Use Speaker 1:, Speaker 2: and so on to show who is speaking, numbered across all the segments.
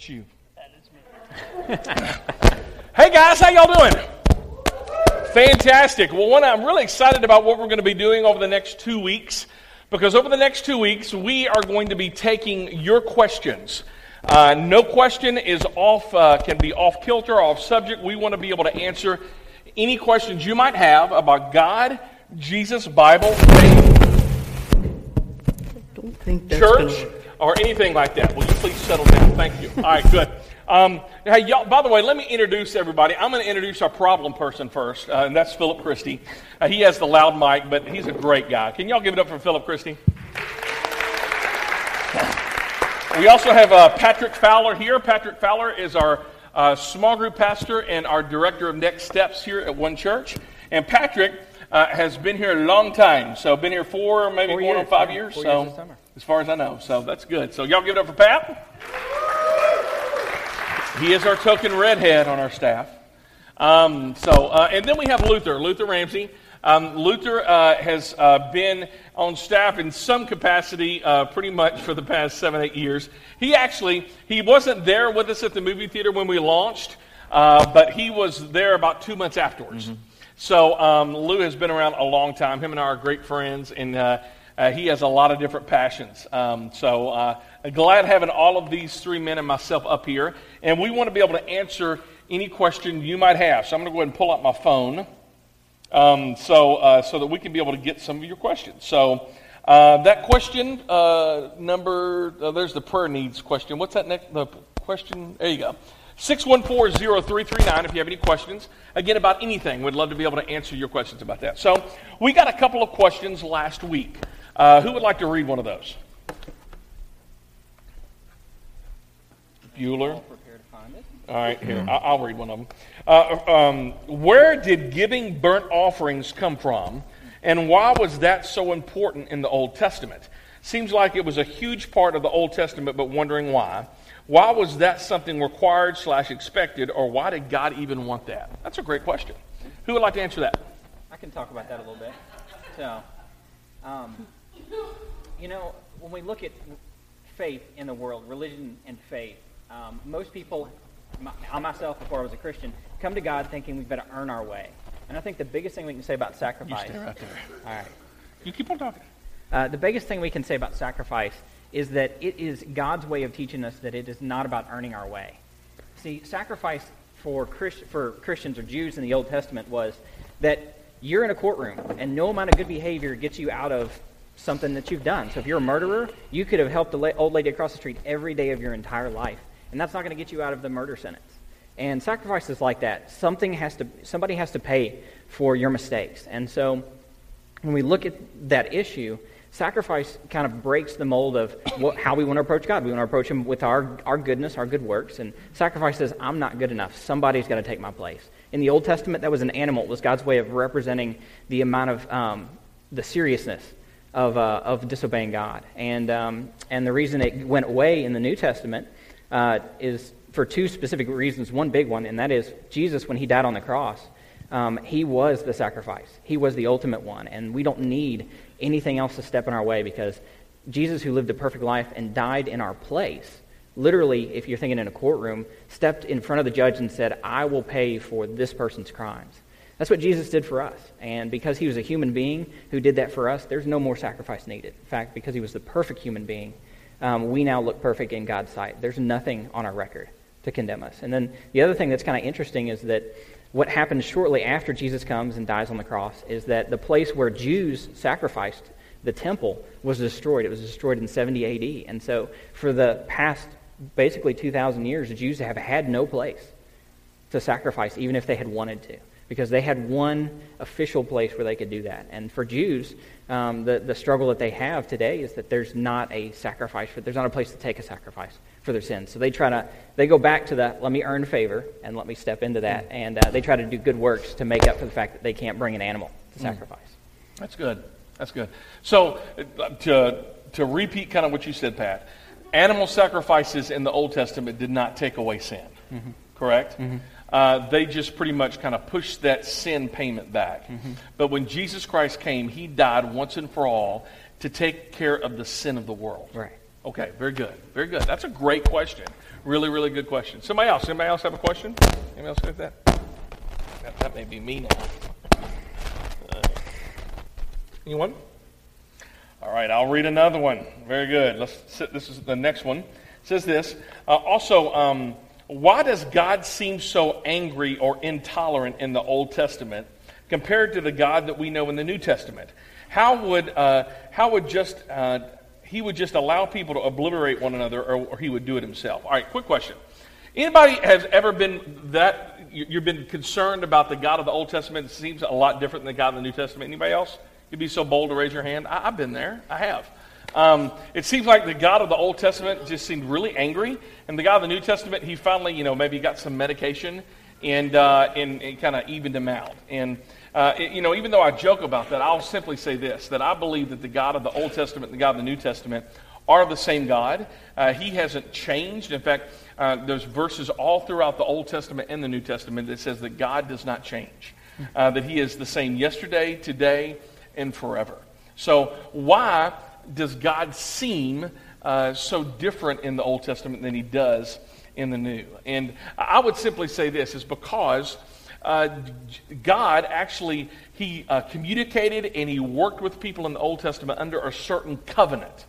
Speaker 1: That's you.
Speaker 2: Hey guys, how y'all doing? Fantastic. Well, one, I'm really excited about what we're going to be doing over the next two weeks because over the next two weeks, we are going to be taking your questions. Uh, no question is off, uh, can be off kilter, off subject. We want to be able to answer any questions you might have about God, Jesus, Bible, faith,
Speaker 3: don't think that's
Speaker 2: church, or anything like that. Will you please settle down? Thank you. All right, good. Um, hey, y'all, by the way, let me introduce everybody. I'm going to introduce our problem person first, uh, and that's Philip Christie. Uh, he has the loud mic, but he's a great guy. Can y'all give it up for Philip Christie? We also have uh, Patrick Fowler here. Patrick Fowler is our uh, small group pastor and our director of Next Steps here at One Church. And Patrick uh, has been here a long time, so been here four, maybe
Speaker 4: Four years,
Speaker 2: five
Speaker 4: yeah,
Speaker 2: years.
Speaker 4: four
Speaker 2: so
Speaker 4: years.
Speaker 2: As far as I know, so that's good. So y'all give it up for Pat. He is our token redhead on our staff. Um, so, uh, and then we have Luther, Luther Ramsey. Um, Luther uh, has uh, been on staff in some capacity uh, pretty much for the past seven, eight years. He actually, he wasn't there with us at the movie theater when we launched, uh, but he was there about two months afterwards. So um, Lou has been around a long time. Him and I are great friends, and uh, he has a lot of different passions. Um, so uh, glad having all of these three men and myself up here. And we want to be able to answer any question you might have. So I'm going to go ahead and pull out my phone um, so, uh, so that we can be able to get some of your questions. So uh, that question uh, number, uh, there's the prayer needs question. What's that next? The question, there you go. 614-0339 if you have any questions. Again, about anything. We'd love to be able to answer your questions about that. So we got a couple of questions last week. Uh, who would like to read one of those? Bueller. All right, here, I'll read one of them. Uh, um, where did giving burnt offerings come from, and why was that so important in the Old Testament? Seems like it was a huge part of the Old Testament, but wondering why. Why was that something required slash expected, or why did God even want that? That's a great question. Who would like to answer that?
Speaker 4: I can talk about that a little bit. So, um, you know, when we look at faith in the world, religion and faith, um, most people, my, I myself before I was a Christian, come to God thinking we've got to earn our way. And I think the biggest thing we can say about
Speaker 2: You
Speaker 4: sacrifice.
Speaker 2: stay right there.
Speaker 4: All right.
Speaker 2: You keep on talking.
Speaker 4: Uh, the biggest thing we can say about sacrifice is that it is God's way of teaching us that it is not about earning our way. See, sacrifice for, Christ, for Christians or Jews in the Old Testament was that you're in a courtroom and no amount of good behavior gets you out of something that you've done. So if you're a murderer, you could have helped the old lady across the street every day of your entire life, and that's not going to get you out of the murder sentence. And sacrifices like that, something has to, somebody has to pay for your mistakes. And so when we look at that issue, sacrifice kind of breaks the mold of what, how we want to approach God. We want to approach Him with our, our goodness, our good works. And sacrifice says, I'm not good enough. Somebody's got to take my place. In the Old Testament, that was an animal. It was God's way of representing the amount of um, the seriousness of, uh, of disobeying God. And, um, and the reason it went away in the New Testament uh, is for two specific reasons. One big one, and that is Jesus, when He died on the cross, um, he was the sacrifice. He was the ultimate one. And we don't need anything else to step in our way because Jesus, who lived a perfect life and died in our place, literally, if you're thinking in a courtroom, stepped in front of the judge and said, I will pay for this person's crimes. That's what Jesus did for us. And because he was a human being who did that for us, there's no more sacrifice needed. In fact, because he was the perfect human being, um, we now look perfect in God's sight. There's nothing on our record to condemn us. And then the other thing that's kind of interesting is that what happens shortly after Jesus comes and dies on the cross is that the place where Jews sacrificed, the temple, was destroyed. It was destroyed in 70 AD. And so for the past basically 2,000 years, the Jews have had no place to sacrifice, even if they had wanted to, because they had one official place where they could do that. And for Jews, um, the, the struggle that they have today is that there's not a sacrifice, for, there's not a place to take a sacrifice for their sins. So they try to, they go back to the, let me earn favor and let me step into that. And uh, they try to do good works to make up for the fact that they can't bring an animal to sacrifice.
Speaker 2: That's good. That's good. So, uh, to, to repeat kind of what you said, Pat, animal sacrifices in the Old Testament did not take away sin, correct? Uh, they just pretty much kind of pushed that sin payment back. But when Jesus Christ came, he died once and for all to take care of the sin of the world.
Speaker 4: Right.
Speaker 2: Okay, very good. Very good. That's a great question. Really, really good question. Somebody else? Anybody else have a question? Anybody else got that? That, that may be me now. Uh, anyone? All right, I'll read another one. Very good. Let's sit, this is the next one. It says this. Uh, also, um, why does God seem so angry or intolerant in the Old Testament compared to the God that we know in the New Testament? How would, uh, how would just, uh, he would just allow people to obliterate one another or, or, he would do it himself? All right, quick question. Anybody has ever been that, you've been concerned about the God of the Old Testament? Seems a lot different than the God of the New Testament. Anybody else? You'd be so bold to raise your hand. I, have been there. I have. Um, it seems like the God of the Old Testament just seemed really angry, and the God of the New Testament, he finally, you know, maybe got some medication and, uh, and, and kind of evened him out. And uh, it, you know, even though I joke about that, I'll simply say this that I believe that the God of the Old Testament and the God of the New Testament are the same God. Uh, he hasn't changed. In fact, uh, there's verses all throughout the Old Testament and the New Testament that says that God does not change, uh, that He is the same yesterday, today, and forever. So, why does God seem uh, so different in the Old Testament than He does in the New? And I would simply say this is because uh, God actually he uh, communicated and he worked with people in the Old Testament under a certain covenant.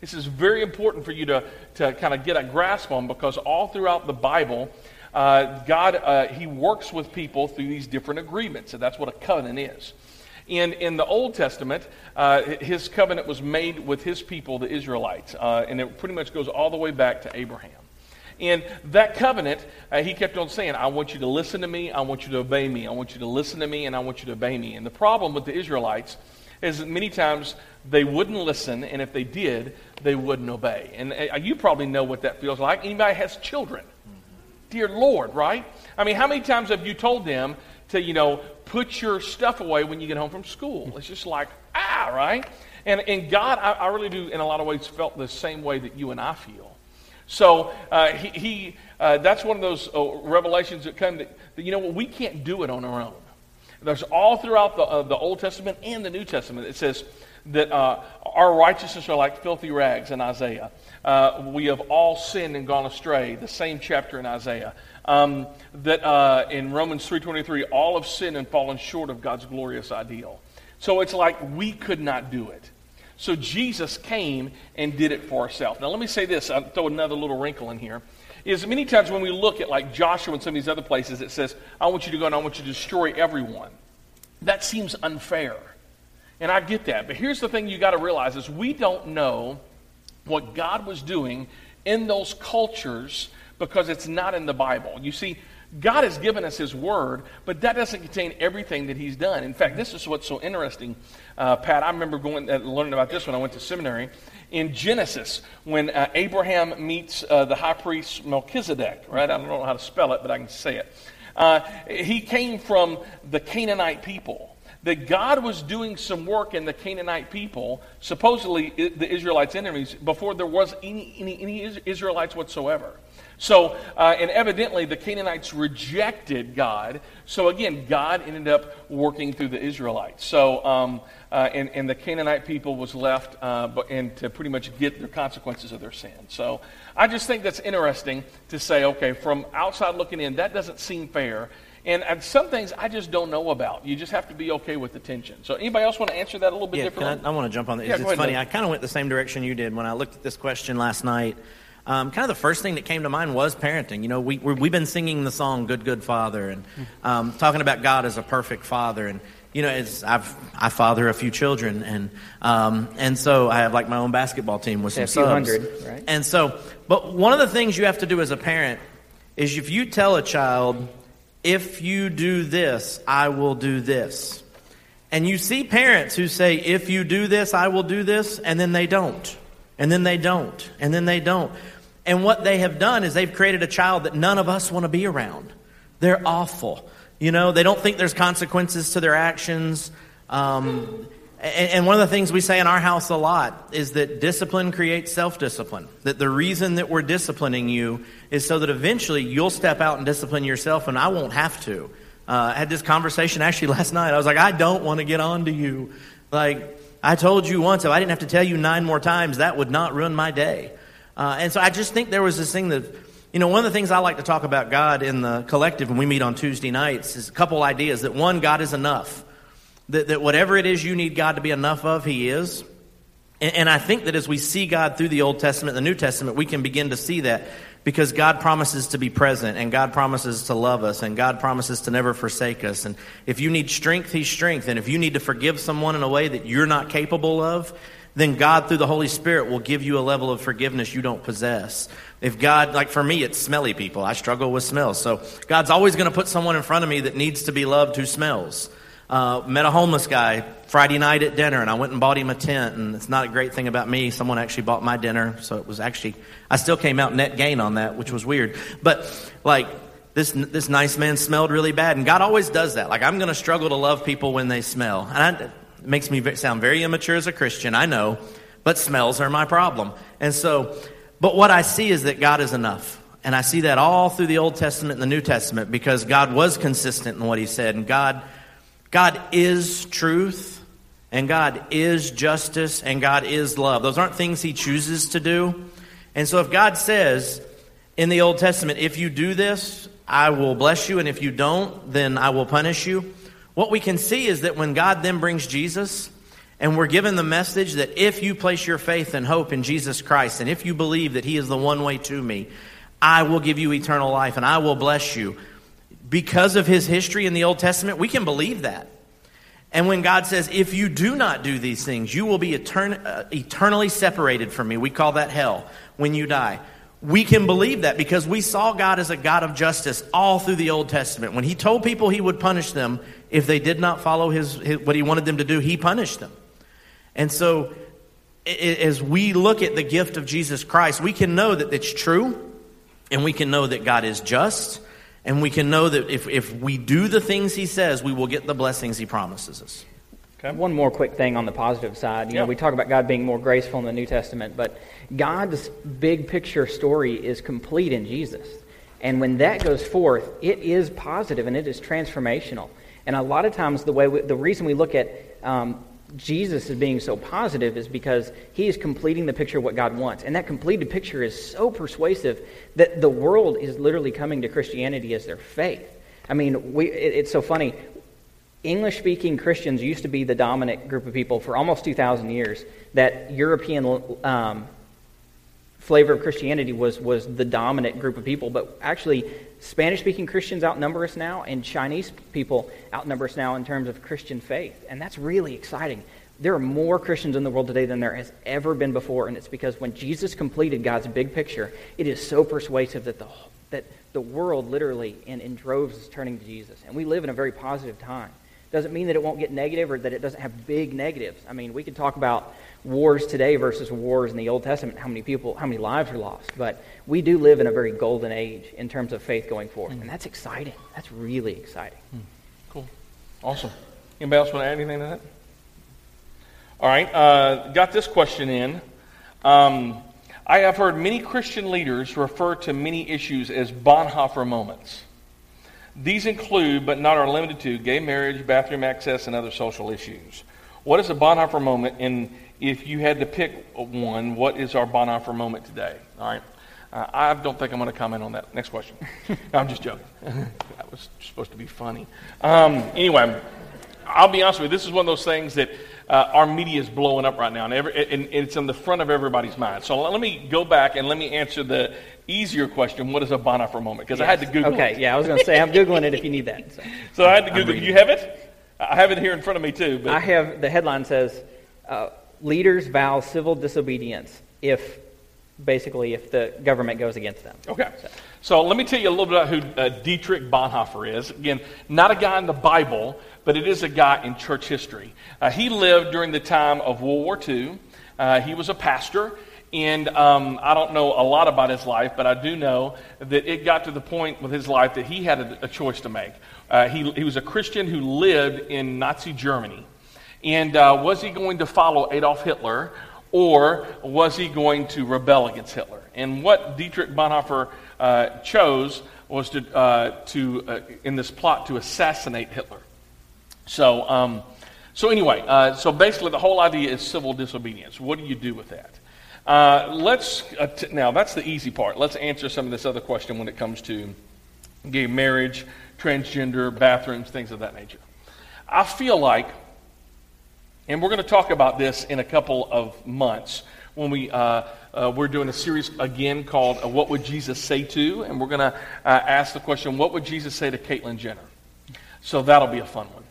Speaker 2: This is very important for you to, to kind of get a grasp on because all throughout the Bible, uh, God uh, he works with people through these different agreements, and that's what a covenant is. And in the Old Testament, uh, his covenant was made with his people, the Israelites, uh, and it pretty much goes all the way back to Abraham. And that covenant, uh, he kept on saying, I want you to listen to me, I want you to obey me, I want you to listen to me, and I want you to obey me. And the problem with the Israelites is that many times they wouldn't listen, and if they did, they wouldn't obey. And uh, you probably know what that feels like. Anybody has children? Dear Lord, right? I mean, how many times have you told them to, you know, put your stuff away when you get home from school? It's just like, ah, right? And, and God, I, I really do, in a lot of ways, felt the same way that you and I feel. So uh, he, he uh, that's one of those uh, revelations that come that, that, you know we can't do it on our own. There's all throughout the, uh, the Old Testament and the New Testament. It says that uh, our righteousness are like filthy rags in Isaiah. Uh, we have all sinned and gone astray. The same chapter in Isaiah. Um, that in Romans 3.23, all have sinned and fallen short of God's glorious ideal. So it's like we could not do it. So Jesus came and did it for ourselves. Now, let me say this. I'll throw another little wrinkle in here. Is many times when we look at like Joshua and some of these other places, it says, I want you to go and I want you to destroy everyone. That seems unfair. And I get that. But here's the thing you got to realize is we don't know what God was doing in those cultures because it's not in the Bible. You see, God has given us His Word, but that doesn't contain everything that He's done. In fact, this is what's so interesting, uh, Pat. I remember going uh, learning about this when I went to seminary. In Genesis, when uh, Abraham meets uh, the high priest Melchizedek, right? I don't know how to spell it, but I can say it. Uh, he came from the Canaanite people that God was doing some work in the Canaanite people, supposedly the Israelites' enemies, before there was any, any, any Israelites whatsoever. So, uh, and evidently the Canaanites rejected God. So again, God ended up working through the Israelites. So, um, uh, and, and, the Canaanite people was left uh, and to pretty much get the consequences of their sin. So I just think that's interesting to say, okay, from outside looking in, that doesn't seem fair. And, and some things I just don't know about. You just have to be okay with the tension. So anybody else want to answer that a little bit
Speaker 1: yeah,
Speaker 2: differently?
Speaker 1: I, I, want to jump on that.
Speaker 2: Yeah,
Speaker 1: it's
Speaker 2: ahead,
Speaker 1: funny. I kind of went the same direction you did when I looked at this question last night. Um, kind of the first thing that came to mind was parenting. You know, we, we have been singing the song "Good Good Father" and um, talking about God as a perfect father. And you know, it's, I've I father a few children, and um, and so I have like my own basketball team with some
Speaker 4: a few
Speaker 1: subs.
Speaker 4: hundred, right?
Speaker 1: And so, but one of the things you have to do as a parent is if you tell a child, "If you do this, I will do this," and you see parents who say, "If you do this, I will do this," and then they don't and then they don't, and then they don't. And what they have done is they've created a child that none of us want to be around. They're awful. You know, they don't think there's consequences to their actions. Um, and, one of the things we say in our house a lot is that discipline creates self discipline. That the reason that we're disciplining you is so that eventually you'll step out and discipline yourself, and I won't have to. Uh, I had this conversation actually last night. I was like, I don't want to get on to you. Like, I told you once, if I didn't have to tell you nine more times, that would not ruin my day. Uh, and so I just think there was this thing that, you know, one of the things I like to talk about God in the collective when we meet on Tuesday nights is a couple ideas that one, God is enough. That, that whatever it is you need God to be enough of, He is. And, and I think that as we see God through the Old Testament the New Testament, we can begin to see that because God promises to be present and God promises to love us and God promises to never forsake us. And if you need strength, He's strength. And if you need to forgive someone in a way that you're not capable of, then God, through the Holy Spirit, will give you a level of forgiveness you don't possess. If God, like for me, it's smelly people. I struggle with smells. So God's always going to put someone in front of me that needs to be loved who smells. Uh, met a homeless guy Friday night at dinner, and I went and bought him a tent. And it's not a great thing about me. Someone actually bought my dinner, so it was actually I still came out net gain on that, which was weird. But like this this nice man smelled really bad, and God always does that. Like I'm going to struggle to love people when they smell, and I, it makes me sound very immature as a Christian. I know, but smells are my problem. And so, but what I see is that God is enough. And I see that all through the Old Testament and the New Testament because God was consistent in what He said, and God God is truth, and God is justice, and God is love. Those aren't things He chooses to do. And so if God says in the Old Testament, if you do this, I will bless you, and if you don't, then I will punish you. What we can see is that when God then brings Jesus, and we're given the message that if you place your faith and hope in Jesus Christ, and if you believe that He is the one way to me, I will give you eternal life and I will bless you because of his history in the Old Testament, we can believe that. And when God says, if you do not do these things, you will be etern- uh, eternally separated from me, we call that hell when you die. We can believe that because we saw God as a God of justice all through the Old Testament. When he told people he would punish them if they did not follow his, his what he wanted them to do, he punished them. And so, as we look at the gift of Jesus Christ, we can know that it's true, and we can know that God is just, and we can know that if, if we do the things he says, we will get the blessings he promises us.
Speaker 4: Okay. One more quick thing on the positive side. You yeah. know, we talk about God being more graceful in the New Testament, but God's big picture story is complete in Jesus. And when that goes forth, it is positive and it is transformational. And a lot of times, the way we, the reason we look at um, Jesus is being so positive is because he is completing the picture of what God wants. And that completed picture is so persuasive that the world is literally coming to Christianity as their faith. I mean, we, it, it's so funny. English speaking Christians used to be the dominant group of people for almost 2,000 years. That European um, flavor of Christianity was, was the dominant group of people. But actually, Spanish speaking Christians outnumber us now, and Chinese people outnumber us now in terms of Christian faith. And that's really exciting. There are more Christians in the world today than there has ever been before, and it's because when Jesus completed God's big picture, it is so persuasive that the, that the world literally in, in droves is turning to Jesus. And we live in a very positive time. Doesn't mean that it won't get negative or that it doesn't have big negatives. I mean, we could talk about wars today versus wars in the Old Testament, how many people, how many lives are lost. But we do live in a very golden age in terms of faith going forward. Mm. And that's exciting. That's really exciting. Mm.
Speaker 2: Cool. Awesome. Anybody else want to add anything to that? All right. Uh, got this question in. Um, I have heard many Christian leaders refer to many issues as Bonhoeffer moments. These include, but not are limited to, gay marriage, bathroom access, and other social issues. What is a Bonhoeffer moment in if you had to pick one, what is our Bonhoeffer moment today? All right. Uh, I don't think I'm going to comment on that. Next question. no, I'm just joking. that was supposed to be funny. Um, anyway, I'll be honest with you. This is one of those things that uh, our media is blowing up right now, and, every, and, it's in the front of everybody's mind. So let me go back and let me answer the easier question: What is a Bonhoeffer moment? Because yes. I had to Google.
Speaker 4: Okay, it. yeah, I was going to say I'm googling it if you need that.
Speaker 2: So, so I had to Google. It. You have it? I have it here in front of me too.
Speaker 4: But. I have the headline says. Uh, leaders vow civil disobedience if basically if the government goes against them.
Speaker 2: Okay. So, so let me tell you a little bit about who uh, Dietrich Bonhoeffer is. Again, not a guy in the Bible, but it is a guy in church history. Uh, he lived during the time of World War II. Uh, he was a pastor. And um, I don't know a lot about his life, but I do know that it got to the point with his life that he had a, a choice to make. Uh, he, he was a Christian who lived in Nazi Germany. And uh, was he going to follow Adolf Hitler or was he going to rebel against Hitler? And what Dietrich Bonhoeffer uh, chose was to, uh, to uh, in this plot to assassinate Hitler. So, um, So, anyway, uh, so basically the whole idea is civil disobedience. What do you do with that? Uh, let's, t- now that's the easy part. Let's answer some of this other question when it comes to gay marriage, transgender, bathrooms, things of that nature. I feel like, and we're going to talk about this in a couple of months when we uh, uh, we're doing a series again called uh, "What Would Jesus Say to?" and we're going to uh, ask the question, "What would Jesus say to Caitlyn Jenner?" So that'll be a fun one.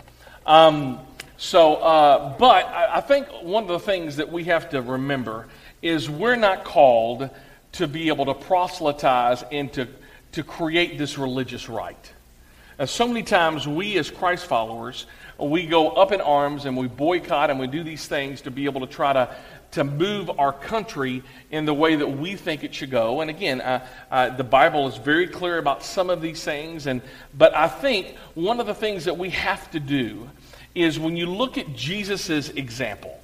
Speaker 2: Um, so, uh, but I, I think one of the things that we have to remember is we're not called to be able to proselytize and to, to create this religious right. And so many times we as Christ followers, we go up in arms and we boycott and we do these things to be able to try to, to move our country in the way that we think it should go. And again, uh, uh, the Bible is very clear about some of these things. And, but I think one of the things that we have to do is when you look at Jesus' example,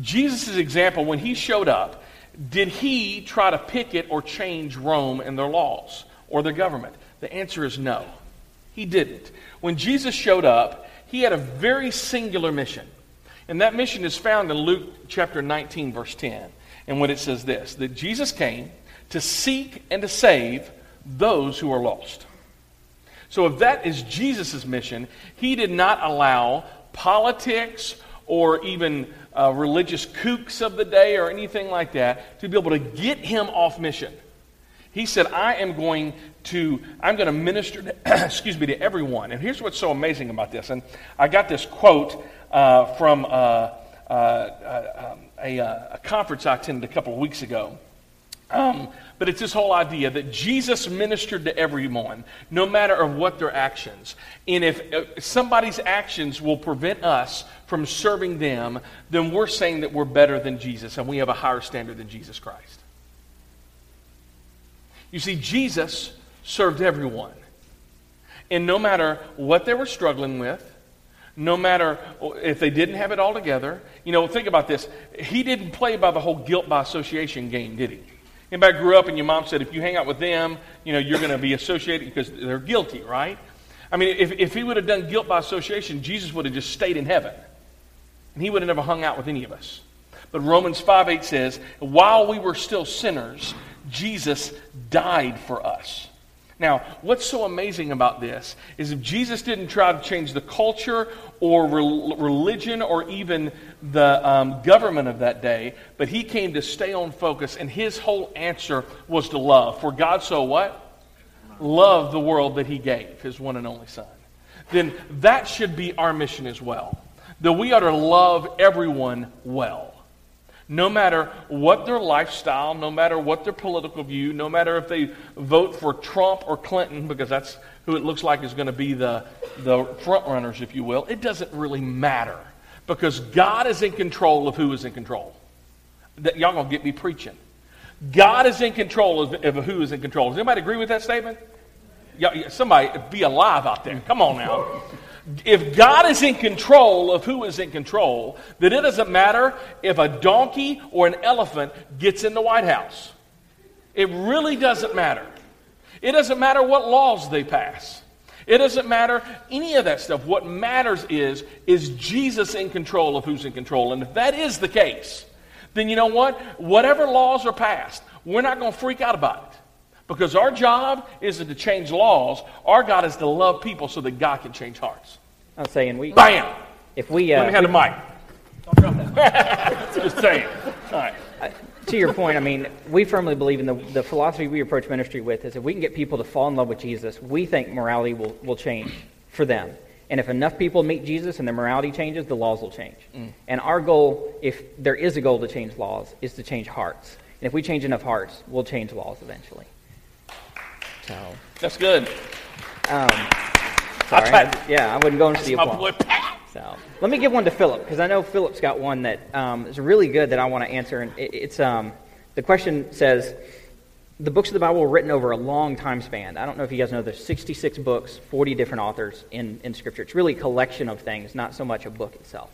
Speaker 2: Jesus' example, when he showed up, did he try to picket or change Rome and their laws or their government? The answer is no. He didn't. When Jesus showed up, he had a very singular mission. And that mission is found in Luke chapter 19, verse 10. And when it says this that Jesus came to seek and to save those who are lost. So if that is Jesus' mission, he did not allow politics or even uh, religious kooks of the day or anything like that to be able to get him off mission. He said, I am going to, I'm going to minister, to, excuse me, to everyone. And here's what's so amazing about this. And I got this quote uh, from uh, uh, uh um, a, uh, a, conference I attended a couple of weeks ago. Um, but it's this whole idea that Jesus ministered to everyone, no matter of what their actions. And if somebody's actions will prevent us from serving them, then we're saying that we're better than Jesus and we have a higher standard than Jesus Christ. You see, Jesus served everyone. And no matter what they were struggling with, no matter if they didn't have it all together, you know, think about this. He didn't play by the whole guilt by association game, did he? Anybody grew up and your mom said, if you hang out with them, you know, you're going to be associated because they're guilty, right? I mean, if, if he would have done guilt by association, Jesus would have just stayed in heaven. And he would have never hung out with any of us. But Romans 5 8 says, while we were still sinners, Jesus died for us. Now, what's so amazing about this is if Jesus didn't try to change the culture or re- religion or even the um, government of that day, but he came to stay on focus, and his whole answer was to love. For God so what? Love the world that he gave, his one and only Son. Then that should be our mission as well. That we ought to love everyone well no matter what their lifestyle, no matter what their political view, no matter if they vote for Trump or Clinton, because that's who it looks like is going to be the, the front runners, if you will, it doesn't really matter because God is in control of who is in control. That, y'all to get me preaching. God is in control of, of, who is in control. Does anybody agree with that statement? Y'all, somebody be alive out there. Come on now if God is in control of who is in control, then it doesn't matter if a donkey or an elephant gets in the White House. It really doesn't matter. It doesn't matter what laws they pass. It doesn't matter any of that stuff. What matters is, is Jesus in control of who's in control? And if that is the case, then you know what? Whatever laws are passed, we're not going to freak out about it. Because our job isn't to change laws. Our God is to love people so that God can change hearts.
Speaker 4: I'm saying we.
Speaker 2: Bam!
Speaker 4: If we. Uh,
Speaker 2: Let me have the mic. Just saying. All right.
Speaker 4: Uh, to your point, I mean, we firmly believe in the, the philosophy we approach ministry with is if we can get people to fall in love with Jesus, we think morality will, will change for them. And if enough people meet Jesus and their morality changes, the laws will change. Mm. And our goal, if there is a goal to change laws, is to change hearts. And if we change enough hearts, we'll change laws eventually.
Speaker 2: So that's good. Um,
Speaker 4: sorry, I, yeah, I wouldn't go into the applause. So let me give one to Philip because I know Philip's got one that um, is really good that I want to answer. And it, it's um, the question says the books of the Bible were written over a long time span. I don't know if you guys know there's 66 books, 40 different authors in, in Scripture. It's really a collection of things, not so much a book itself.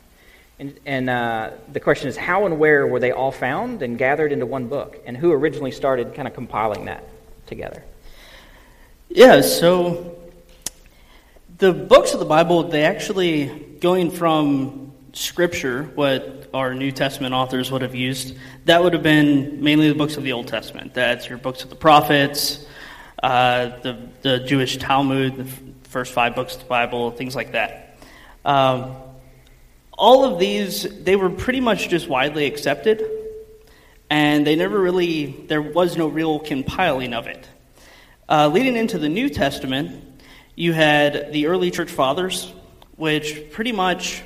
Speaker 4: And, and uh, the question is, how and where were they all found and gathered into one book? And who originally started kind of compiling that together?
Speaker 5: Yeah, so the books of the Bible, they actually, going from scripture, what our New Testament authors would have used, that would have been mainly the books of the Old Testament. That's your books of the prophets, uh, the, the Jewish Talmud, the first five books of the Bible, things like that. Um, all of these, they were pretty much just widely accepted, and they never really, there was no real compiling of it. Uh, leading into the New Testament, you had the early church fathers, which pretty much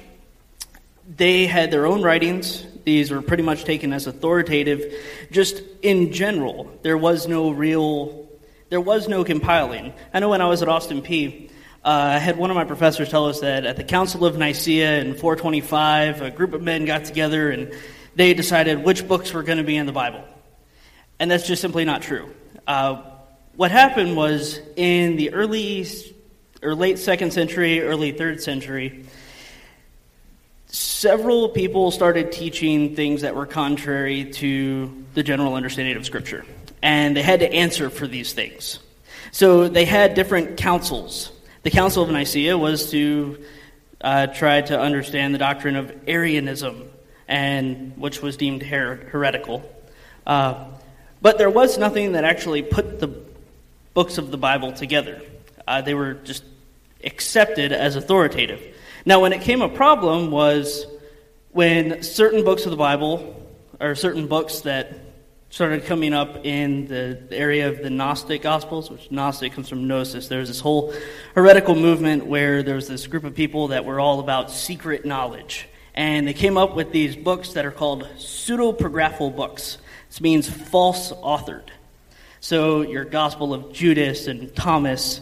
Speaker 5: they had their own writings. These were pretty much taken as authoritative. Just in general, there was no real, there was no compiling. I know when I was at Austin Peay, uh, I had one of my professors tell us that at the Council of Nicaea in 425, a group of men got together and they decided which books were going to be in the Bible. And that's just simply not true. Uh, what happened was in the early or late second century, early third century, several people started teaching things that were contrary to the general understanding of Scripture. And they had to answer for these things. So they had different councils. The Council of Nicaea was to uh, try to understand the doctrine of Arianism, and which was deemed her- heretical. Uh, but there was nothing that actually put the books of the Bible together. Uh, they were just accepted as authoritative. Now, when it came a problem was when certain books of the Bible, or certain books that started coming up in the area of the Gnostic Gospels, which Gnostic comes from Gnosis. There was this whole heretical movement where there was this group of people that were all about secret knowledge. And they came up with these books that are called pseudepigraphal books. This means false authored. So your Gospel of Judas and Thomas,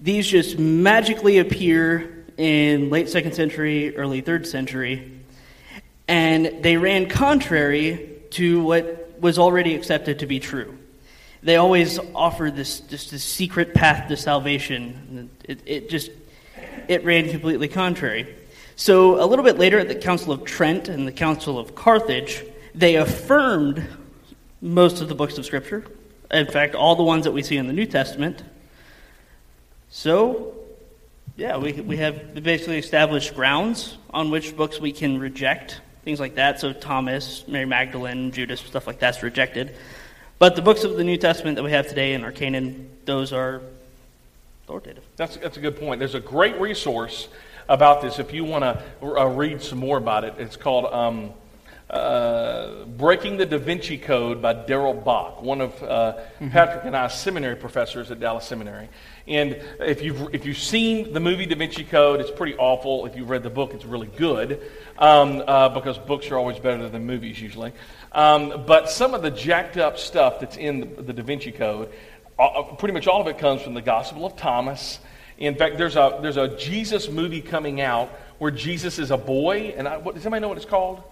Speaker 5: these just magically appear in late second century, early third century, and they ran contrary to what was already accepted to be true. They always offered this just this secret path to salvation. It, it just it ran completely contrary. So a little bit later at the Council of Trent and the Council of Carthage, they affirmed most of the books of Scripture. In fact, all the ones that we see in the New Testament. So, yeah, we, we have basically established grounds on which books we can reject, things like that. So, Thomas, Mary Magdalene, Judas, stuff like that's rejected. But the books of the New Testament that we have today in our canon, those are authoritative.
Speaker 2: That's, that's a good point. There's a great resource about this if you want to uh, read some more about it. It's called um, uh, Breaking the Da Vinci Code by Darrell Bock, one of uh, Patrick and I's seminary professors at Dallas Seminary. And if you've, if you've seen the movie Da Vinci Code, it's pretty awful. If you've read the book, it's really good um, uh, because books are always better than movies usually. Um, but some of the jacked up stuff that's in the, the Da Vinci Code, uh, pretty much all of it comes from the Gospel of Thomas. In fact, there's a, there's a Jesus movie coming out where Jesus is a boy. And I, what, does anybody know what it's called?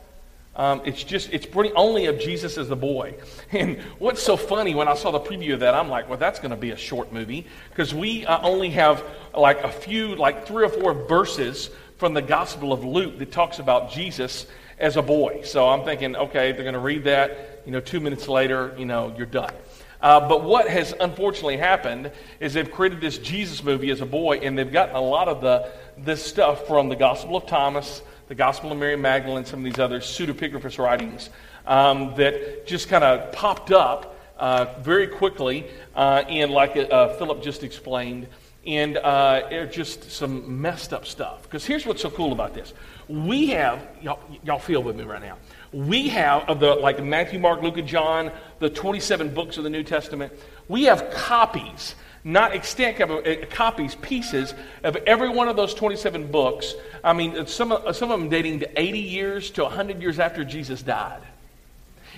Speaker 2: Um, it's just, it's pretty only of Jesus as the boy. And what's so funny when I saw the preview of that, I'm like, well, that's going to be a short movie because we uh, only have like a few, like three or four verses from the Gospel of Luke that talks about Jesus as a boy. So I'm thinking, okay, they're going to read that. You know, two minutes later, you know, you're done. Uh, but what has unfortunately happened is they've created this Jesus movie as a boy, and they've gotten a lot of the this stuff from the Gospel of Thomas, the Gospel of Mary Magdalene, some of these other pseudepigraphous writings um, that just kind of popped up uh, very quickly, uh, and like uh, Philip just explained, and uh, just some messed up stuff. Because here's what's so cool about this: we have y'all, y'all feel with me right now. We have of the like Matthew, Mark, Luke, and John, the 27 books of the New Testament. We have copies not extant uh, copies, pieces of every one of those 27 books. I mean, some of, some of them dating to 80 years to 100 years after Jesus died.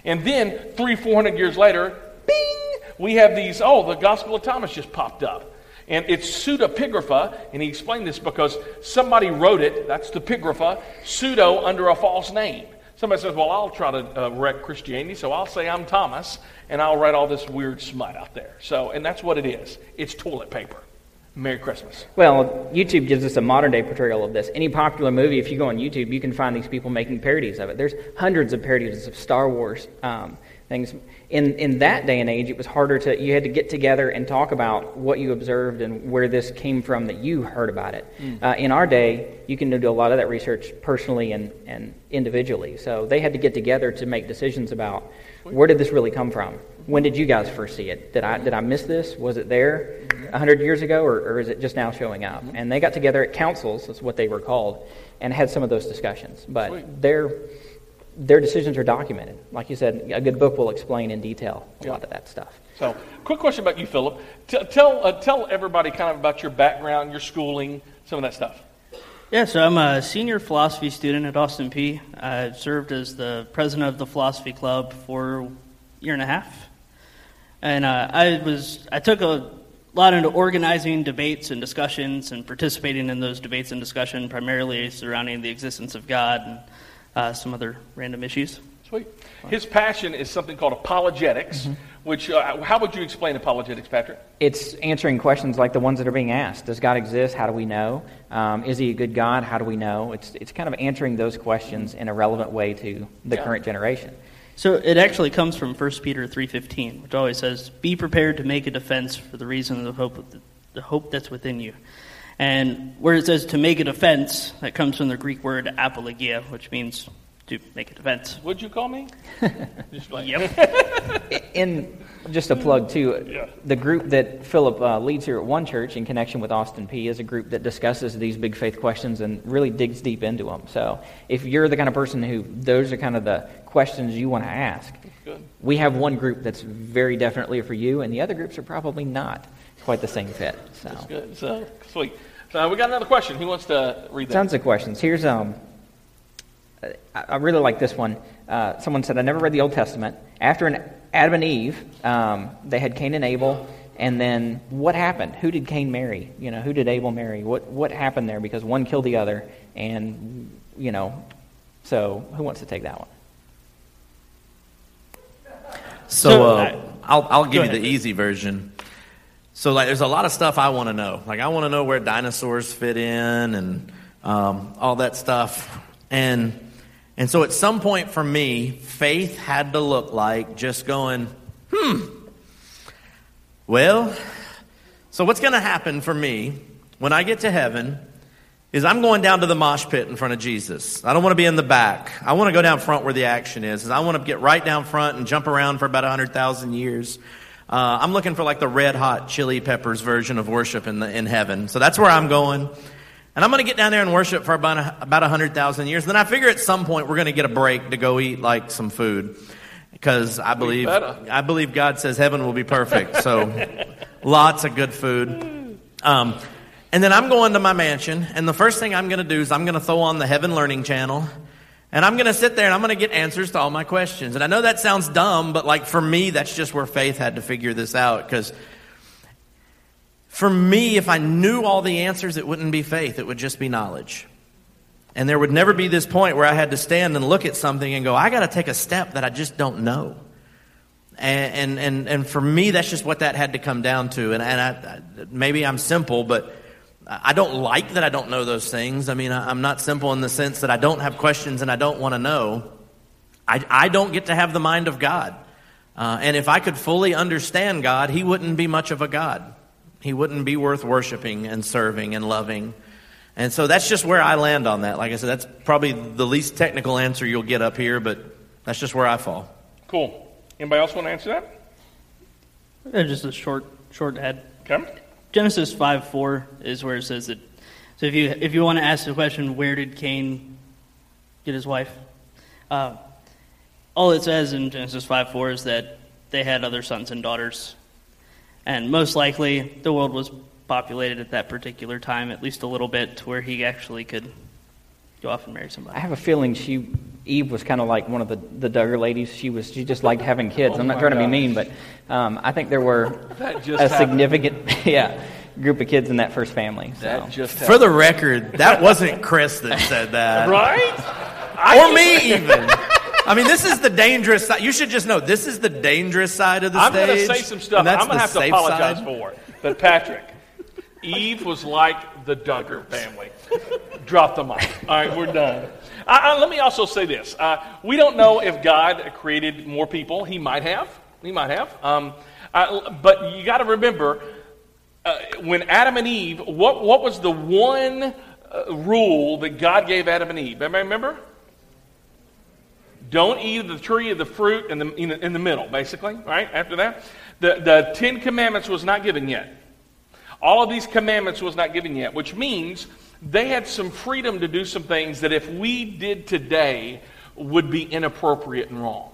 Speaker 2: And then, three, 400 years later, bing, we have these, oh, the Gospel of Thomas just popped up. And it's pseudepigrapha, and he explained this because somebody wrote it, that's the pigrapha, pseudo under a false name. Somebody says, Well, I'll try to uh, wreck Christianity, so I'll say I'm Thomas, and I'll write all this weird smut out there. So, and that's what it is it's toilet paper. Merry Christmas.
Speaker 4: Well, YouTube gives us a modern day portrayal of this. Any popular movie, if you go on YouTube, you can find these people making parodies of it. There's hundreds of parodies of Star Wars. Um, things. In, in that day and age, it was harder to, you had to get together and talk about what you observed and where this came from that you heard about it.
Speaker 2: Mm.
Speaker 4: Uh, in our day, you can do a lot of that research personally and, and individually. So they had to get together to make decisions about where did this really come from? When did you guys first see it? Did I, did I miss this? Was it there a hundred years ago, or, or is it just now showing up? And they got together at councils, that's what they were called, and had some of those discussions. But
Speaker 2: Sweet.
Speaker 4: their their decisions are documented. Like you said, a good book will explain in detail a lot of that stuff.
Speaker 2: So, quick question about you, Philip. T- tell, uh, tell everybody kind of about your background, your schooling, some of that stuff.
Speaker 5: Yeah, so I'm a senior philosophy student at Austin Peay. I served as the president of the philosophy club for a year and a half, and uh, I was I took a lot into organizing debates and discussions and participating in those debates and discussion, primarily surrounding the existence of God and uh, some other random issues.
Speaker 2: Sweet. His passion is something called apologetics, which, uh, how would you explain apologetics, Patrick?
Speaker 4: It's answering questions like the ones that are being asked. Does God exist? How do we know? Um, is he a good God? How do we know? It's, it's kind of answering those questions in a relevant way to the
Speaker 2: Yeah.
Speaker 4: current generation.
Speaker 5: So it actually comes from 1 Peter 3:15, which always says, "Be prepared to make a defense for the reason of the hope of the, the hope that's within you." And where it says to make a defense, that comes from the Greek word apologia, which means to make a defense.
Speaker 2: Would you call me? Just like,
Speaker 4: In just a plug too,
Speaker 2: Yeah.
Speaker 4: the group that Philip uh, leads here at One Church in connection with Austin Peay is a group that discusses these big faith questions and really digs deep into them. So if you're the kind of person who those are kind of the questions you want to ask,
Speaker 2: Good.
Speaker 4: we have one group that's very definitely for you, and the other groups are probably not quite the same fit. So.
Speaker 2: That's good. So, sweet. So, we got another question. He wants to read that.
Speaker 4: Tons of questions. Here's um, I, I really like this one. Uh, someone said, "I never read the Old Testament. After an Adam and Eve, um, they had Cain and Abel, and then what happened? Who did Cain marry? You know, who did Abel marry? What what happened there? Because one killed the other, and you know, so who wants to take that one?
Speaker 1: So,
Speaker 5: So,
Speaker 1: uh,
Speaker 5: I-
Speaker 1: I'll, I'll give you the easy version. So, like, there's a lot of stuff I want to know. Like, I want to know where dinosaurs fit in and um, all that stuff. And and so, at some point for me, faith had to look like just going, hmm. Well, so what's going to happen for me when I get to heaven is I'm going down to the mosh pit in front of Jesus. I don't want to be in the back. I want to go down front where the action is. I want to get right down front and jump around for about 100,000 years. Uh, I'm looking for like the red hot chili peppers version of worship in, the, in heaven. So that's where I'm going. And I'm going to get down there and worship for about, about 100,000 years. Then I figure at some point we're going to get a break to go eat like some food. Because I believe. I believe God says heaven will be perfect. So lots of good food. Um, and then I'm going to my mansion, and the first thing I'm going to do is I'm going to throw on the Heaven Learning Channel, and I'm going to sit there and I'm going to get answers to all my questions. And I know that sounds dumb, but like for me, that's just where faith had to figure this out. Because for me, if I knew all the answers, it wouldn't be faith, it would just be knowledge. And there would never be this point where I had to stand and look at something and go, I got to take a step that I just don't know. And, and, and, and for me, that's just what that had to come down to. And, and I, I, maybe I'm simple, but I don't like that I don't know those things. I mean, I, I'm not simple in the sense that I don't have questions and I don't want to know. I, I don't get to have the mind of God. Uh, and if I could fully understand God, He wouldn't be much of a God. He wouldn't be worth worshiping and serving and loving. And so that's just where I land on that. Like I said, that's probably the least technical answer you'll get up here, but that's just where I fall.
Speaker 2: Cool. Anybody else want to answer that?
Speaker 5: Just a short, short head.
Speaker 2: Okay.
Speaker 5: Genesis 5 4 is where it says that. So if you, if you want to ask the question, where did Cain get his wife? Uh, all it says in Genesis 5 4 is that they had other sons and daughters. And most likely, the world was populated at that particular time, at least a little bit, to where he actually could go off and marry somebody.
Speaker 4: I have a feeling she Eve was kind of like one of the the Duggar ladies. She was she just liked having kids.
Speaker 2: Oh
Speaker 4: I'm not
Speaker 2: my
Speaker 4: trying to be mean, but um, I think there were
Speaker 2: That just
Speaker 4: a
Speaker 2: happened.
Speaker 4: significant yeah group of kids in that first family. So.
Speaker 2: That just
Speaker 1: For the record, that wasn't Chris that said that.
Speaker 2: Right?
Speaker 1: Or me, even. I mean, this is the dangerous side. You should just know this is the dangerous side of the story.
Speaker 2: I'm
Speaker 1: stage.
Speaker 2: going to say some stuff
Speaker 1: and that's
Speaker 2: I'm going to
Speaker 1: the
Speaker 2: have to
Speaker 1: safe
Speaker 2: apologize
Speaker 1: side.
Speaker 2: for. But Patrick, Eve was like the Duggar family. Drop the mic. All right, we're done. Uh, uh, let me also say this. Uh, we don't know if God created more people. He might have. He might have. Um, uh, but you got to remember, uh, when Adam and Eve, what, what was the one uh, rule that God gave Adam and Eve? Everybody remember? Don't eat the tree of the fruit in the, in the, in the middle, basically, right? After that. The, the Ten Commandments was not given yet. All of these commandments was not given yet, which means they had some freedom to do some things that if we did today would be inappropriate and wrong.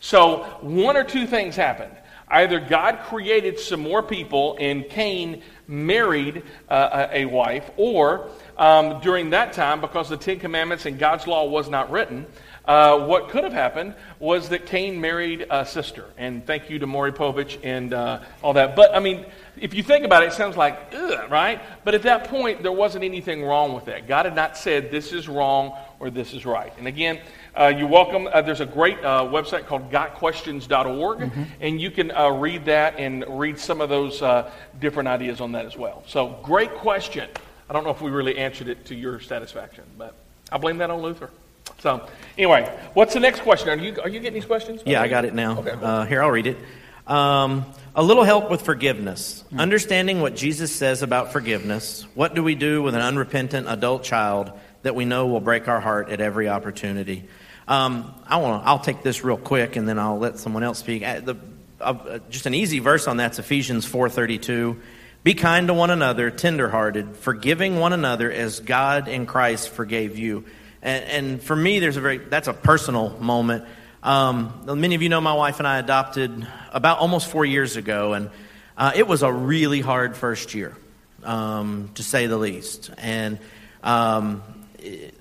Speaker 2: So one or two things happened. Either God created some more people and Cain married uh, a wife, or um, during that time, because the Ten Commandments and God's law was not written, uh, what could have happened was that Cain married a sister. And thank you to Maury Povich and uh, all that. But, I mean, if you think about it, it sounds like, ugh, right? But at that point, there wasn't anything wrong with that. God had not said this is wrong or this is right. And again, uh, you're welcome. Uh, there's a great uh, website called gotquestions.org, mm-hmm. and you can uh, read that and read some of those uh, different ideas on that as well. So, great question. I don't know if we really answered it to your satisfaction, but I blame that on Luther. So, anyway, what's the next question? Are you, are you getting these questions?
Speaker 1: Yeah, I got it now. Okay. Uh, here, I'll read it. Um, a little help with forgiveness. Hmm. Understanding what Jesus says about forgiveness. What do we do with an unrepentant adult child that we know will break our heart at every opportunity? Um, I want I'll take this real quick, and then I'll let someone else speak. Uh, the, uh, just an easy verse on that's Ephesians four thirty two. Be kind to one another, tenderhearted, forgiving one another as God in Christ forgave you. And, and for me, there's a very that's a personal moment. Um, many of you know my wife and I adopted about almost four years ago, and uh, it was a really hard first year, um, to say the least. And um, it,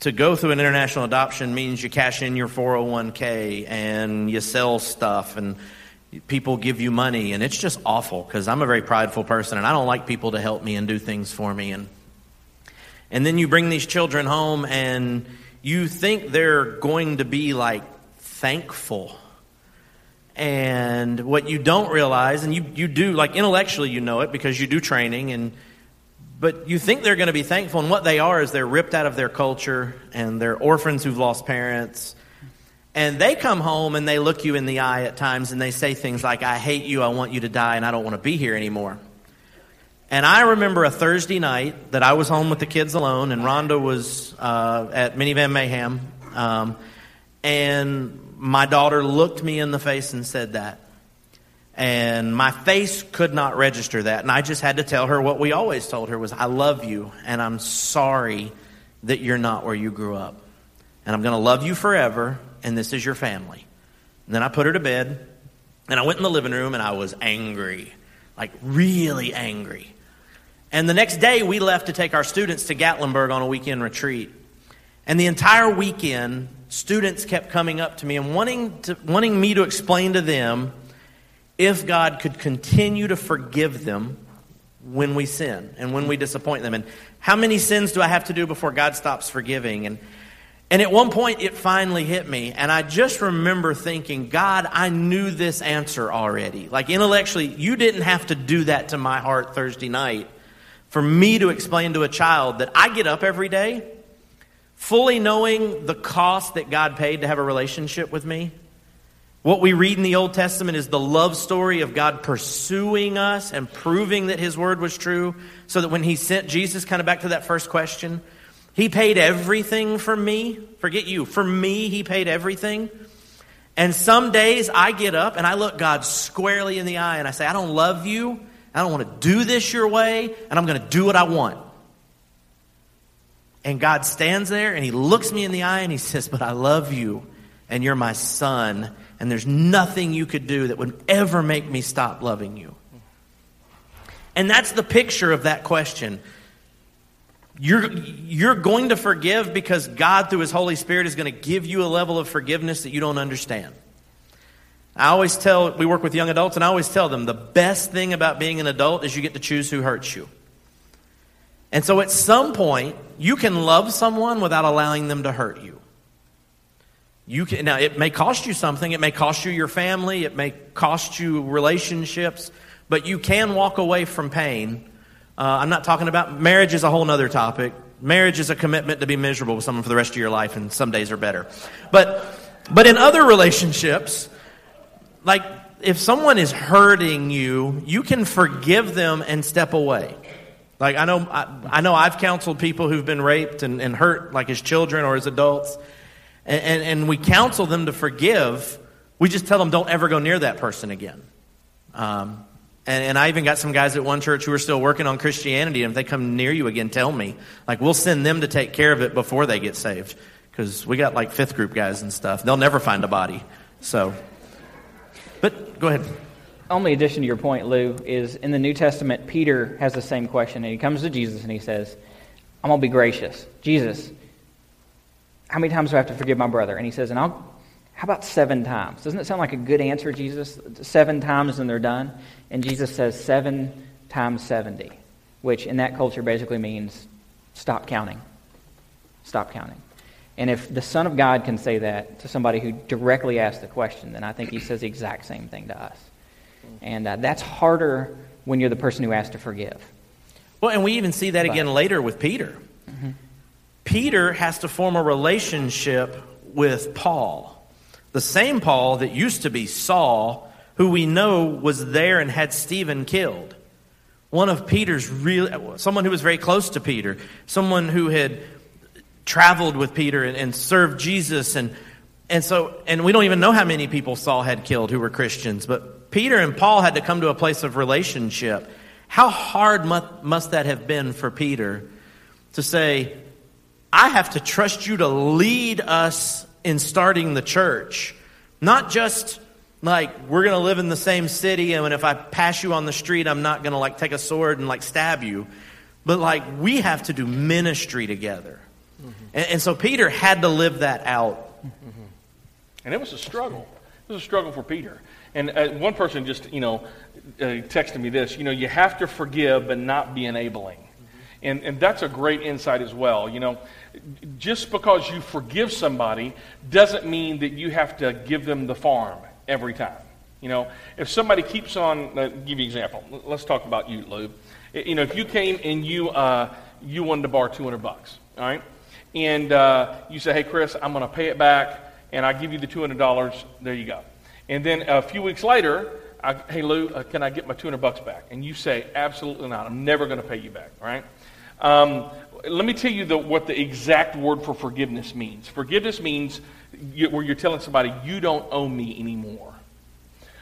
Speaker 1: to go through an international adoption means you cash in your 401k and you sell stuff and people give you money and it's just awful because i'm a very prideful person and i don't like people to help me and do things for me and and then you bring these children home and you think they're going to be like thankful. And what you don't realize, and you, you do, like intellectually you know it because you do training, and but you think they're going to be thankful, and what they are is they're ripped out of their culture and they're orphans who've lost parents. And they come home and they look you in the eye at times and they say things like, I hate you, I want you to die, and I don't want to be here anymore. And I remember a Thursday night that I was home with the kids alone, and Rhonda was uh, at Minivan Mayhem. Um, and my daughter looked me in the face and said that. And my face could not register that. And I just had to tell her what we always told her was, I love you, and I'm sorry that you're not where you grew up. And I'm going to love you forever, and this is your family. And then I put her to bed, and I went in the living room, and I was angry. Like, really angry. And the next day, we left to take our students to Gatlinburg on a weekend retreat. And the entire weekend, students kept coming up to me and wanting, to, wanting me to explain to them if God could continue to forgive them when we sin and when we disappoint them. And how many sins do I have to do before God stops forgiving? And, and at one point, it finally hit me. And I just remember thinking, God, I knew this answer already. Like intellectually, you didn't have to do that to my heart Thursday night for me to explain to a child that I get up every day fully knowing the cost that God paid to have a relationship with me. What we read in the Old Testament is the love story of God pursuing us and proving that His word was true, so that when He sent Jesus, kind of back to that first question, He paid everything for me. Forget you. For me, He paid everything. And some days I get up and I look God squarely in the eye and I say, I don't love you. I don't want to do this your way, and I'm going to do what I want. And God stands there and He looks me in the eye and He says, But I love you, and you're my son, and there's nothing you could do that would ever make me stop loving you. And that's the picture of that question. You're, you're going to forgive because God, through His Holy Spirit, is going to give you a level of forgiveness that you don't understand. I always tell, we work with young adults, and I always tell them the best thing about being an adult is you get to choose who hurts you. And so at some point, you can love someone without allowing them to hurt you. You can, now, it may cost you something. It may cost you your family. It may cost you relationships. But you can walk away from pain. Uh, I'm not talking about marriage is a whole other topic. marriage is a commitment to be miserable with someone for the rest of your life, and some days are better. But, but in other relationships, like if someone is hurting you, you can forgive them and step away. Like I know, I, I know I've counseled people who've been raped and, and hurt, like as children or as adults, and, and, and, we counsel them to forgive. We just tell them don't ever go near that person again. Um, and, and I even got some guys at one church who are still working on Christianity, and if they come near you again, tell me. Like we'll send them to take care of it before they get saved, because we got like fifth group guys and stuff. They'll never find a body. So, but go ahead
Speaker 4: only addition to your point, Lou, is in the New Testament, Peter has the same question, and he comes to Jesus and he says, I'm going to be gracious. Jesus, how many times do I have to forgive my brother? And he says, and I'll, how about seven times? Doesn't it sound like a good answer, Jesus? Seven times and they're done? And Jesus says seven times 70, which in that culture basically means stop counting. Stop counting. And if the Son of God can say that to somebody who directly asked the question, then I think he says the exact same thing to us. And uh, that's harder when you're the person who has to forgive.
Speaker 1: Well, and we even see that but, again later with Peter. Mm-hmm. Peter has to form a relationship with Paul. The same Paul that used to be Saul, who we know was there and had Stephen killed. One of Peter's real, someone who was very close to Peter, someone who had traveled with Peter and, and served Jesus and and so, and we don't even know how many people Saul had killed who were Christians, but Peter and Paul had to come to a place of relationship. How hard must, must that have been for Peter to say, I have to trust you to lead us in starting the church? Not just like we're going to live in the same city and if I pass you on the street, I'm not going to like take a sword and like stab you. But like we have to do ministry together. Mm-hmm. And, and, so Peter had to live that out. Mm-hmm.
Speaker 2: And it was a struggle. It was a struggle for Peter. And uh, one person just, you know, uh, texted me this. You know, you have to forgive but not be enabling. And, and that's a great insight as well. You know, just because you forgive somebody doesn't mean that you have to give them the farm every time. You know, if somebody keeps on, uh, give you an example. Let's talk about you, Lou. You know, if you came and you uh, you wanted to borrow 200 bucks, all right, and uh, you say, hey, Chris, I'm going to pay it back, and I give you the $200. There you go. And then a few weeks later, I, hey Lou, uh, can I get my 200 bucks back? And you say, absolutely not. I'm never going to pay you back. Right. Um, let me tell you the, what the exact word for forgiveness means. Forgiveness means you, where you're telling somebody, you don't owe me anymore.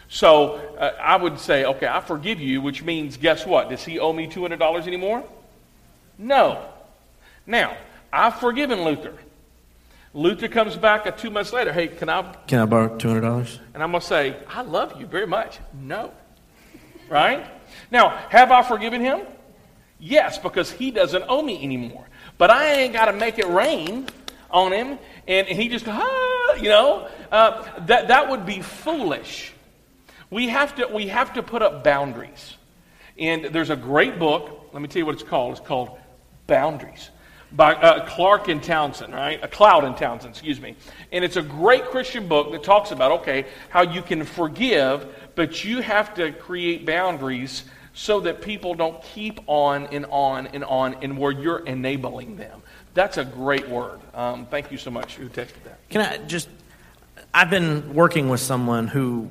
Speaker 2: So uh, I would say, okay, I forgive you, which means, guess what? Does he owe me $200 anymore? No. Now, I've forgiven Luther. Luther comes back a two months later. Hey, can I?
Speaker 1: Can I borrow two hundred dollars?
Speaker 2: And I'm gonna say, I love you very much. No, right? Now, have I forgiven him? Yes, because he doesn't owe me anymore. But I ain't got to make it rain on him, and, and he just ah, you know, uh, that that would be foolish. We have to we have to put up boundaries, and there's a great book. Let me tell you what it's called. It's called Boundaries by uh, Clark and Townsend, right? A Cloud and Townsend, excuse me. And it's a great Christian book that talks about, okay, how you can forgive, but you have to create boundaries so that people don't keep on and on and on and where you're enabling them. That's a great word. Um, thank you so much who texted that.
Speaker 1: Can I just, I've been working with someone who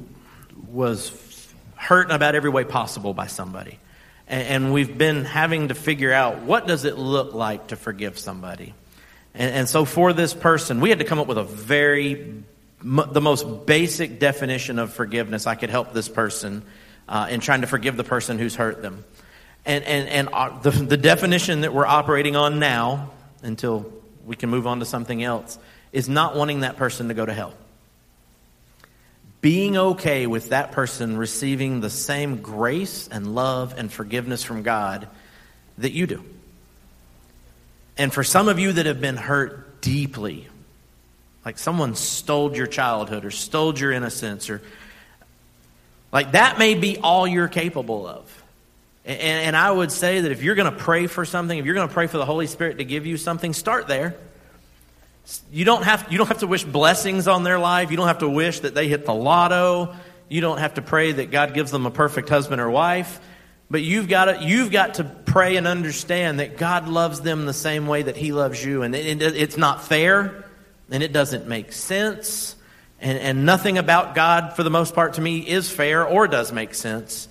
Speaker 1: was hurt in about every way possible by somebody and, we've been having to figure out what does it look like to forgive somebody. And, and so for this person, we had to come up with a very the most basic definition of forgiveness I could help this person uh, in trying to forgive the person who's hurt them. And, and, and uh, the, the definition that we're operating on now, until we can move on to something else, is not wanting that person to go to hell being okay with that person receiving the same grace and love and forgiveness from God that you do. And for some of you that have been hurt deeply, like someone stole your childhood or stole your innocence, or like that may be all you're capable of. And, and I would say that if you're going to pray for something, if you're going to pray for the Holy Spirit to give you something, start there. You don't, have, you don't have to wish blessings on their life. You don't have to wish that they hit the lotto. You don't have to pray that God gives them a perfect husband or wife. But you've got to, you've got to pray and understand that God loves them the same way that He loves you. And it, it, it's not fair, and it doesn't make sense. And, and nothing about God, for the most part, to me, is fair or does make sense.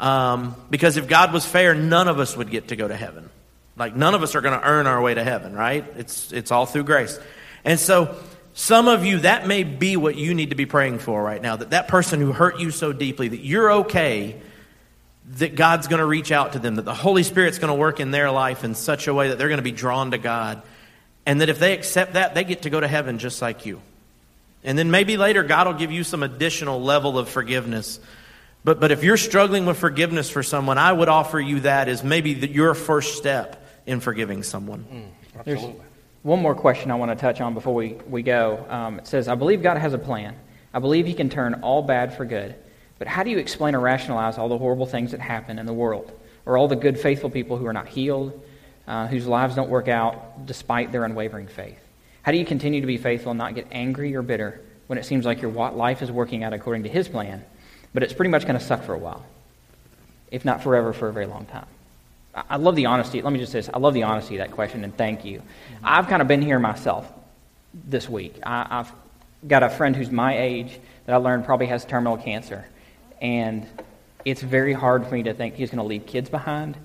Speaker 1: Um, because if God was fair, none of us would get to go to heaven. Like, none of us are going to earn our way to heaven, right? It's, it's all through grace. And so, some of you, that may be what you need to be praying for right now. That that person who hurt you so deeply, that you're okay, that God's going to reach out to them, that the Holy Spirit's going to work in their life in such a way that they're going to be drawn to God. And that if they accept that, they get to go to heaven just like you. And then maybe later, God will give you some additional level of forgiveness. But, but if you're struggling with forgiveness for someone, I would offer you that as maybe the, your first step in forgiving someone.
Speaker 2: Mm,
Speaker 4: There's one more question I want to touch on before we, we go. Um, it says, I believe God has a plan. I believe He can turn all bad for good. But how do you explain or rationalize all the horrible things that happen in the world? Or all the good, faithful people who are not healed, uh, whose lives don't work out despite their unwavering faith? How do you continue to be faithful and not get angry or bitter when it seems like your life is working out according to His plan, but it's pretty much going to suck for a while, if not forever, for a very long time? I love the honesty. Let me just say this. I love the honesty of that question, and thank you. I've kind of been here myself this week. I, have got a friend who's my age that I learned probably has terminal cancer. And it's very hard for me to think he's going to leave kids behind.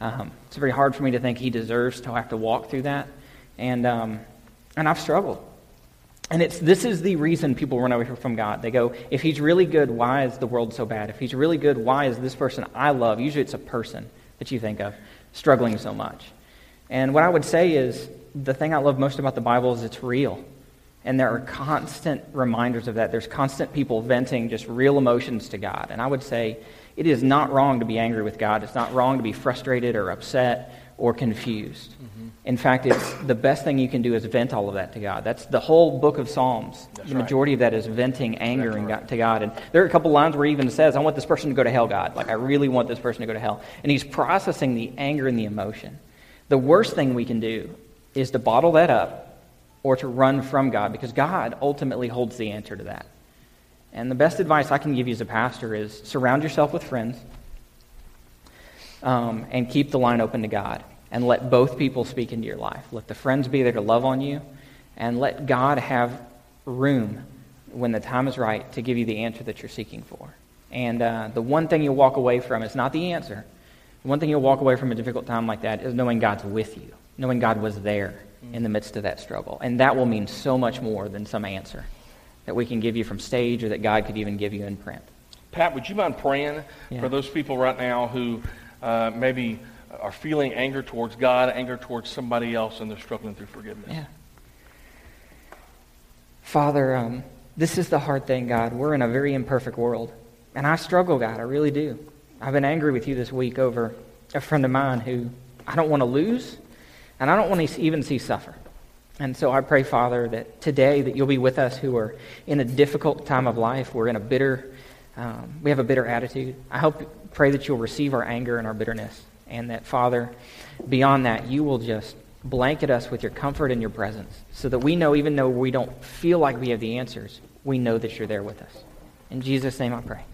Speaker 4: Um, it's very hard for me to think he deserves to have to walk through that. And, um, and I've struggled. And it's, this is the reason people run away from God. They go, if he's really good, why is the world so bad? If he's really good, why is this person I love, usually it's a person that you think of, struggling so much? And what I would say is the thing I love most about the Bible is it's real. And there are constant reminders of that. There's constant people venting just real emotions to God. And I would say it is not wrong to be angry with God. It's not wrong to be frustrated or upset or confused. Mm-hmm. In fact, it's the best thing you can do is vent all of that to God. That's the whole book of Psalms. That's the majority right. of that is venting anger right. to God. And there are a couple lines where he even says, I want this person to go to hell, God. Like, I really want this person to go to hell. And he's processing the anger and the emotion. The worst thing we can do is to bottle that up or to run from God because God ultimately holds the answer to that. And the best advice I can give you as a pastor is surround yourself with friends um, and keep the line open to God and let both people speak into your life. Let the friends be there to love on you and let God have room when the time is right to give you the answer that you're seeking for. And uh, the one thing you'll walk away from is not the answer. The one thing you'll walk away from a difficult time like that is knowing God's with you, knowing God was there in the midst of that struggle. And that will mean so much more than some answer that we can give you from stage or that God could even give you in print.
Speaker 2: Pat, would you mind praying yeah. for those people right now who uh, maybe are feeling anger towards God, anger towards somebody else, and they're struggling through forgiveness?
Speaker 4: Yeah. Father, um, this is the hard thing, God. We're in a very imperfect world. And I struggle, God. I really do. I've been angry with you this week over a friend of mine who I don't want to lose, and I don't want to even see suffer. And so I pray, Father, that today that you'll be with us who are in a difficult time of life. We're in a bitter, um, we have a bitter attitude. I hope, pray that you'll receive our anger and our bitterness. And that, Father, beyond that, you will just blanket us with your comfort and your presence so that we know, even though we don't feel like we have the answers, we know that you're there with us. In Jesus' name I pray.